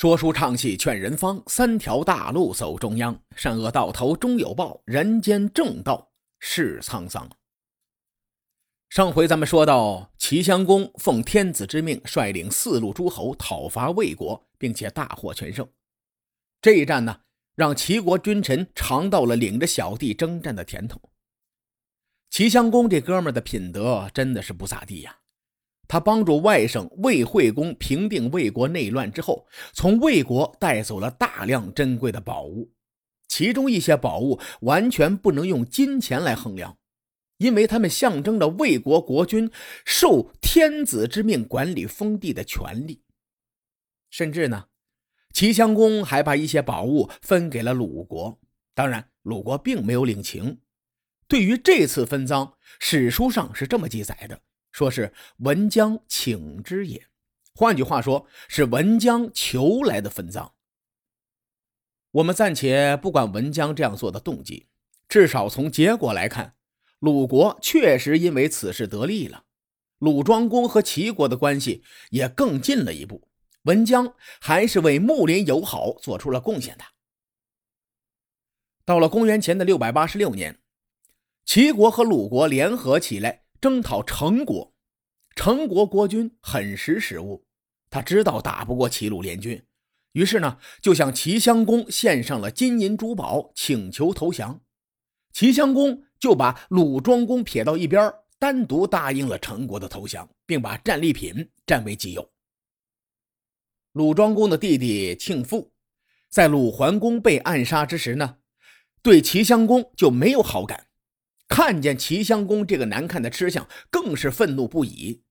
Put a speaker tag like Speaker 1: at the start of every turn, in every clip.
Speaker 1: 说书唱戏劝人方，三条大路走中央。善恶到头终有报，人间正道是沧桑。上回咱们说到，齐襄公奉天子之命，率领四路诸侯讨伐魏国，并且大获全胜。这一战呢，让齐国君臣尝到了领着小弟征战的甜头。齐襄公这哥们的品德真的是不咋地呀。他帮助外甥魏惠公平定魏国内乱之后，从魏国带走了大量珍贵的宝物，其中一些宝物完全不能用金钱来衡量，因为他们象征着魏国国君受天子之命管理封地的权利。甚至呢，齐襄公还把一些宝物分给了鲁国，当然，鲁国并没有领情。对于这次分赃，史书上是这么记载的。说是文姜请之也，换句话说，是文姜求来的分赃。我们暂且不管文姜这样做的动机，至少从结果来看，鲁国确实因为此事得利了，鲁庄公和齐国的关系也更近了一步。文姜还是为睦邻友好做出了贡献的。到了公元前的六百八十六年，齐国和鲁国联合起来。征讨成国，成国国君很识时务，他知道打不过齐鲁联军，于是呢，就向齐襄公献上了金银珠宝，请求投降。齐襄公就把鲁庄公撇到一边，单独答应了成国的投降，并把战利品占为己有。鲁庄公的弟弟庆父，在鲁桓公被暗杀之时呢，对齐襄公就没有好感。看见齐襄公这个难看的吃相，更是愤怒不已。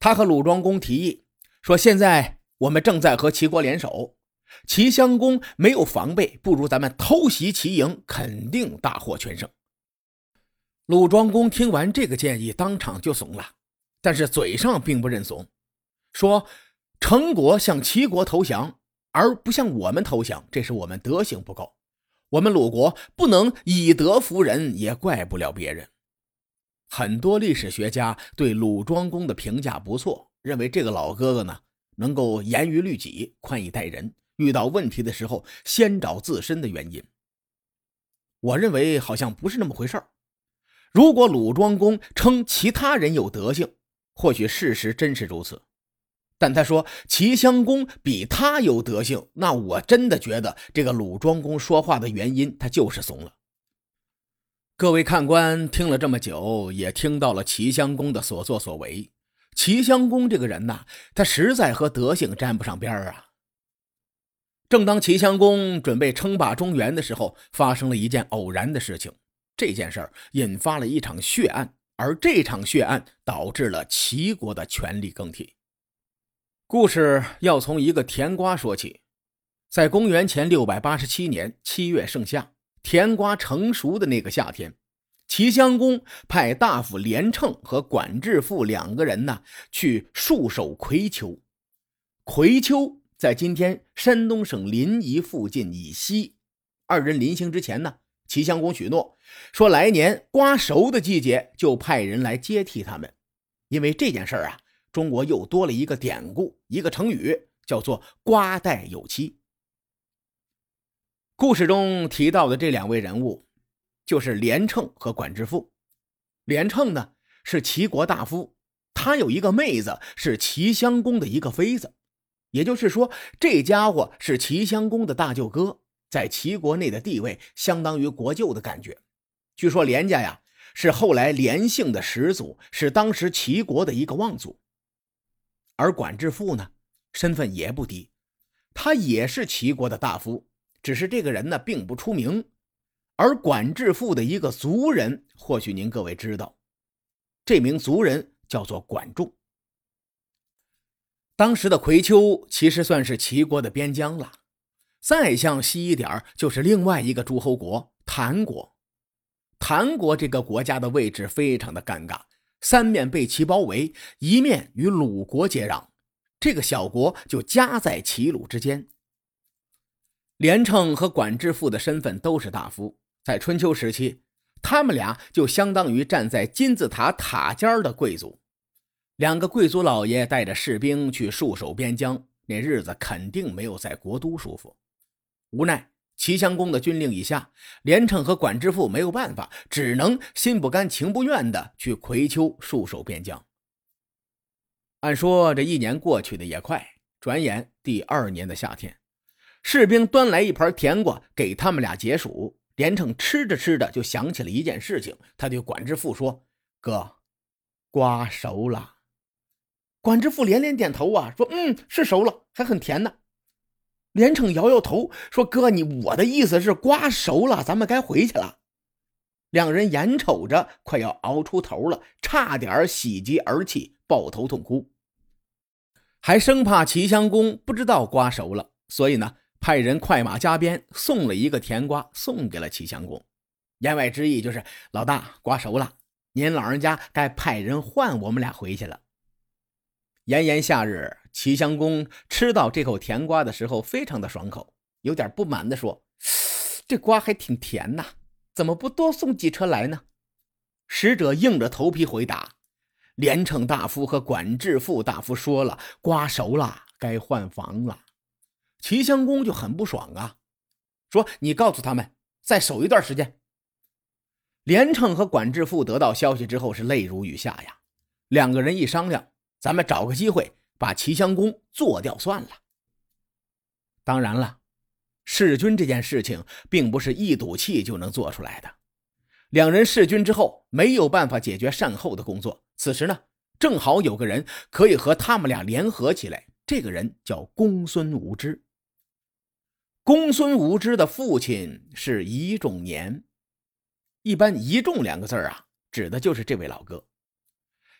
Speaker 1: 他和鲁庄公提议说：“现在我们正在和齐国联手，齐襄公没有防备，不如咱们偷袭齐营，肯定大获全胜。”鲁庄公听完这个建议，当场就怂了，但是嘴上并不认怂，说：“成国向齐国投降，而不向我们投降，这是我们德行不够。”我们鲁国不能以德服人，也怪不了别人。很多历史学家对鲁庄公的评价不错，认为这个老哥哥呢，能够严于律己，宽以待人，遇到问题的时候先找自身的原因。我认为好像不是那么回事如果鲁庄公称其他人有德行，或许事实真是如此。但他说齐襄公比他有德行，那我真的觉得这个鲁庄公说话的原因，他就是怂了。各位看官听了这么久，也听到了齐襄公的所作所为。齐襄公这个人呐，他实在和德行沾不上边啊。正当齐襄公准备称霸中原的时候，发生了一件偶然的事情。这件事儿引发了一场血案，而这场血案导致了齐国的权力更替。故事要从一个甜瓜说起，在公元前六百八十七年七月盛夏，甜瓜成熟的那个夏天，齐襄公派大夫连称和管至父两个人呢去戍守葵丘。葵丘在今天山东省临沂附近以西。二人临行之前呢，齐襄公许诺说，来年瓜熟的季节就派人来接替他们，因为这件事儿啊。中国又多了一个典故，一个成语，叫做“瓜带有期”。故事中提到的这两位人物，就是连称和管之父。连称呢是齐国大夫，他有一个妹子是齐襄公的一个妃子，也就是说，这家伙是齐襄公的大舅哥，在齐国内的地位相当于国舅的感觉。据说连家呀是后来连姓的始祖，是当时齐国的一个望族。而管至父呢，身份也不低，他也是齐国的大夫，只是这个人呢并不出名。而管至父的一个族人，或许您各位知道，这名族人叫做管仲。当时的葵丘其实算是齐国的边疆了，再向西一点就是另外一个诸侯国谭国。谭国这个国家的位置非常的尴尬。三面被齐包围，一面与鲁国接壤，这个小国就夹在齐鲁之间。连称和管至父的身份都是大夫，在春秋时期，他们俩就相当于站在金字塔塔尖的贵族。两个贵族老爷带着士兵去戍守边疆，那日子肯定没有在国都舒服。无奈齐襄公的军令已下，连城和管之父没有办法，只能心不甘情不愿的去葵丘戍守边疆。按说这一年过去的也快，转眼第二年的夏天，士兵端来一盘甜瓜给他们俩解暑。连城吃着吃着就想起了一件事情，他对管之父说：“哥，瓜熟了。”管之父连连点头啊，说：“嗯，是熟了，还很甜呢。”连城摇摇头说：“哥，你我的意思是瓜熟了，咱们该回去了。”两人眼瞅着快要熬出头了，差点喜极而泣，抱头痛哭，还生怕齐襄公不知道瓜熟了，所以呢，派人快马加鞭送了一个甜瓜送给了齐襄公，言外之意就是老大瓜熟了，您老人家该派人换我们俩回去了。炎炎夏日，齐襄公吃到这口甜瓜的时候，非常的爽口，有点不满的说：“这瓜还挺甜呐，怎么不多送几车来呢？”使者硬着头皮回答：“连城大夫和管制副大夫说了，瓜熟了，该换房了。”齐襄公就很不爽啊，说：“你告诉他们再守一段时间。”连城和管制副得到消息之后是泪如雨下呀，两个人一商量。咱们找个机会把齐襄公做掉算了。当然了，弑君这件事情并不是一赌气就能做出来的。两人弑君之后没有办法解决善后的工作，此时呢，正好有个人可以和他们俩联合起来。这个人叫公孙无知。公孙无知的父亲是仪仲年，一般“仪仲”两个字啊，指的就是这位老哥。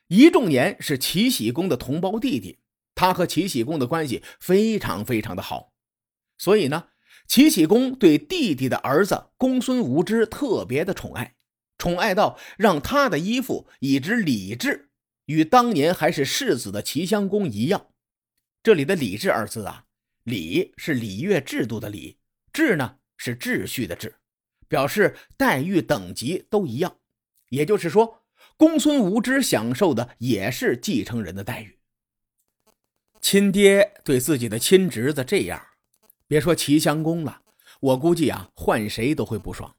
Speaker 1: 仪仲年是齐僖公的同胞弟弟，他和齐僖公的关系非常非常的好，所以呢，齐僖公对弟弟的儿子公孙无知特别的宠爱，宠爱到让他的衣服以至礼制与当年还是世子的齐襄公一样。这里的“礼制”二字啊，“礼”是礼乐制度的“礼”，“制”呢是秩序的“秩”，表示待遇等级都一样，也就是说。公孙无知享受的也是继承人的待遇。亲爹对自己的亲侄子这样，别说齐襄公了，我估计啊，换谁都会不爽。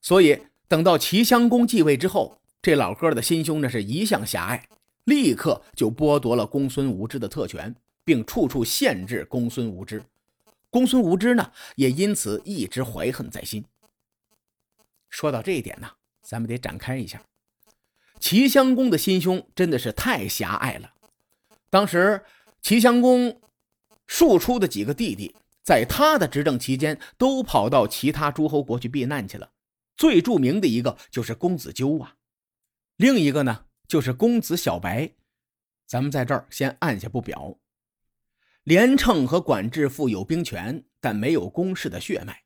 Speaker 1: 所以等到齐襄公继位之后，这老哥的心胸呢是一向狭隘，立刻就剥夺了公孙无知的特权，并处处限制公孙无知。公孙无知呢，也因此一直怀恨在心。说到这一点呢，咱们得展开一下。齐襄公的心胸真的是太狭隘了。当时齐襄公庶出的几个弟弟，在他的执政期间都跑到其他诸侯国去避难去了。最著名的一个就是公子纠啊，另一个呢就是公子小白。咱们在这儿先按下不表。连称和管制父有兵权，但没有公室的血脉。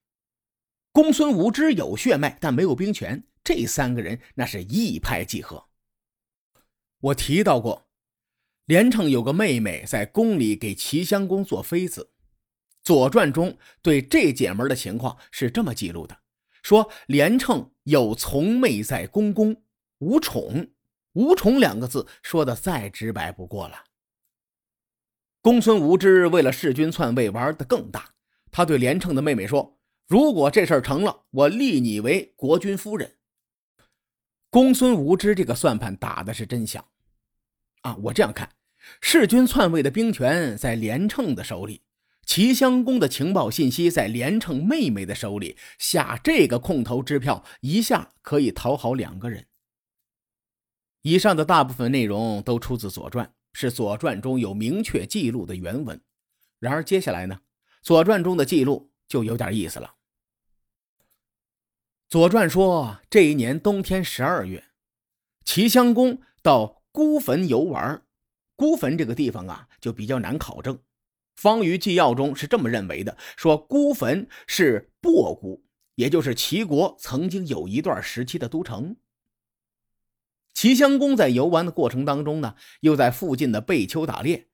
Speaker 1: 公孙无知有血脉，但没有兵权。这三个人那是一拍即合。我提到过，连城有个妹妹在宫里给齐襄公做妃子，《左传》中对这姐们的情况是这么记录的：说连城有从妹在宫宫，无宠。无宠两个字说的再直白不过了。公孙无知为了弑君篡位玩的更大，他对连城的妹妹说：“如果这事成了，我立你为国君夫人。”公孙无知这个算盘打的是真响，啊！我这样看，弑君篡位的兵权在连城的手里，齐襄公的情报信息在连城妹妹的手里，下这个空头支票，一下可以讨好两个人。以上的大部分内容都出自《左传》，是《左传》中有明确记录的原文。然而接下来呢，《左传》中的记录就有点意思了。《左传》说，这一年冬天十二月，齐襄公到孤坟游玩。孤坟这个地方啊，就比较难考证。《方舆纪要》中是这么认为的：说孤坟是薄孤，也就是齐国曾经有一段时期的都城。齐襄公在游玩的过程当中呢，又在附近的贝丘打猎。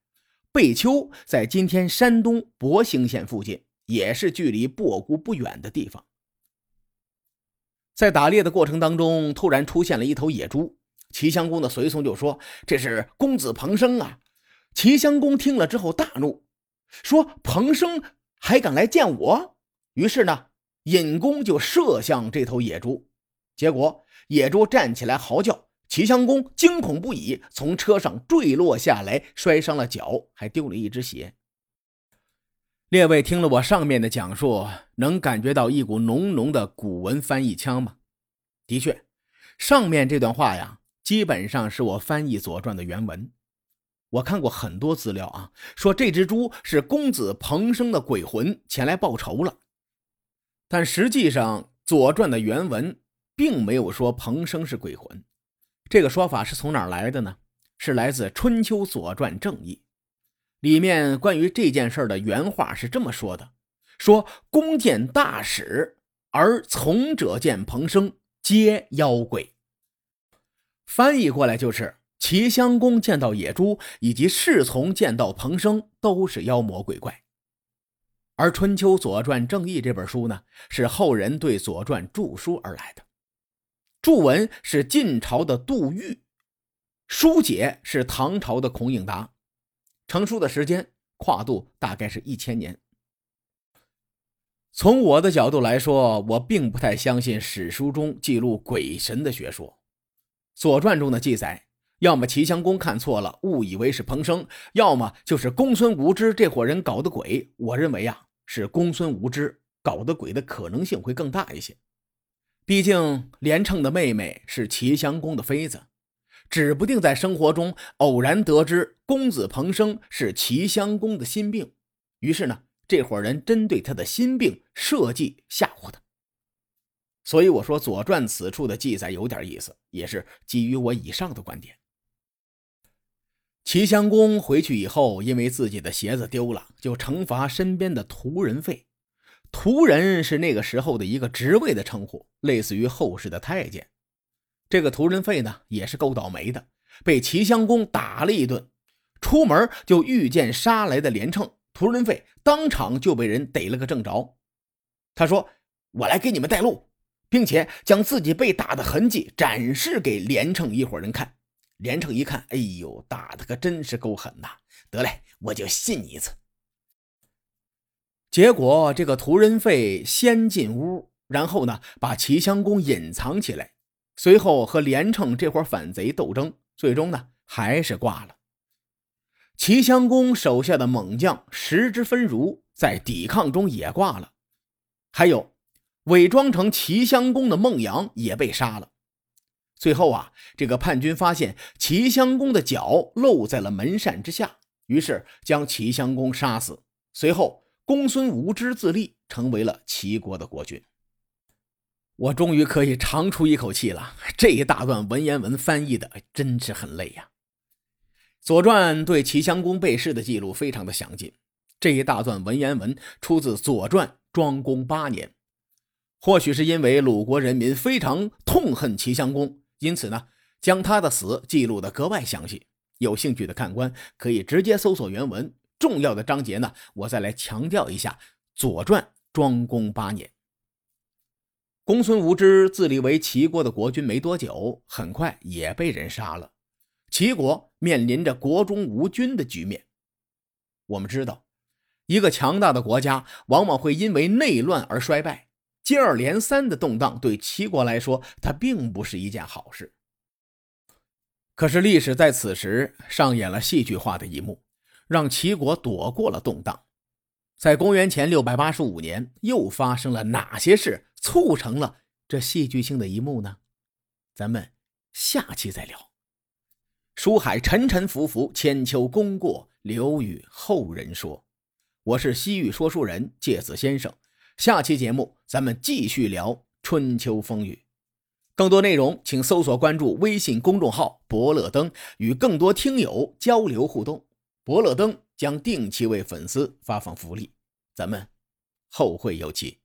Speaker 1: 贝丘在今天山东博兴县附近，也是距离薄孤不远的地方。在打猎的过程当中，突然出现了一头野猪。齐襄公的随从就说：“这是公子彭生啊！”齐襄公听了之后大怒，说彭生还敢来见我。于是呢，尹公就射向这头野猪，结果野猪站起来嚎叫，齐襄公惊恐不已，从车上坠落下来，摔伤了脚，还丢了一只鞋。列位听了我上面的讲述，能感觉到一股浓浓的古文翻译腔吗？的确，上面这段话呀，基本上是我翻译《左传》的原文。我看过很多资料啊，说这只猪是公子彭生的鬼魂前来报仇了，但实际上《左传》的原文并没有说彭生是鬼魂。这个说法是从哪儿来的呢？是来自《春秋左传正义》。里面关于这件事的原话是这么说的：“说公见大使，而从者见彭生，皆妖鬼。”翻译过来就是齐襄公见到野猪，以及侍从见到彭生，都是妖魔鬼怪。而《春秋左传正义》这本书呢，是后人对《左传》注书而来的，注文是晋朝的杜预，书解是唐朝的孔颖达。成书的时间跨度大概是一千年。从我的角度来说，我并不太相信史书中记录鬼神的学说。《左传》中的记载，要么齐襄公看错了，误以为是彭生；要么就是公孙无知这伙人搞的鬼。我认为啊，是公孙无知搞的鬼的可能性会更大一些。毕竟连称的妹妹是齐襄公的妃子。指不定在生活中偶然得知公子彭生是齐襄公的心病，于是呢，这伙人针对他的心病设计吓唬他。所以我说《左传》此处的记载有点意思，也是基于我以上的观点。齐襄公回去以后，因为自己的鞋子丢了，就惩罚身边的屠人费。屠人是那个时候的一个职位的称呼，类似于后世的太监。这个屠人费呢，也是够倒霉的，被齐襄公打了一顿。出门就遇见杀来的连称，屠人费当场就被人逮了个正着。他说：“我来给你们带路，并且将自己被打的痕迹展示给连城一伙人看。”连城一看，哎呦，打的可真是够狠呐！得嘞，我就信你一次。结果这个屠人费先进屋，然后呢，把齐襄公隐藏起来。随后和连城这伙反贼斗争，最终呢还是挂了。齐襄公手下的猛将石之分如在抵抗中也挂了，还有伪装成齐襄公的孟阳也被杀了。最后啊，这个叛军发现齐襄公的脚露在了门扇之下，于是将齐襄公杀死。随后，公孙无知自立，成为了齐国的国君。我终于可以长出一口气了。这一大段文言文翻译的真是很累呀。《左传》对齐襄公被弑的记录非常的详尽。这一大段文言文出自《左传》庄公八年。或许是因为鲁国人民非常痛恨齐襄公，因此呢，将他的死记录的格外详细。有兴趣的看官可以直接搜索原文。重要的章节呢，我再来强调一下，《左传》庄公八年。公孙无知自立为齐国的国君没多久，很快也被人杀了。齐国面临着国中无君的局面。我们知道，一个强大的国家往往会因为内乱而衰败，接二连三的动荡对齐国来说，它并不是一件好事。可是历史在此时上演了戏剧化的一幕，让齐国躲过了动荡。在公元前六百八十五年，又发生了哪些事？促成了这戏剧性的一幕呢，咱们下期再聊。书海沉沉浮浮，千秋功过留与后人说。我是西域说书人介子先生，下期节目咱们继续聊春秋风雨。更多内容请搜索关注微信公众号“伯乐灯”，与更多听友交流互动。伯乐灯将定期为粉丝发放福利，咱们后会有期。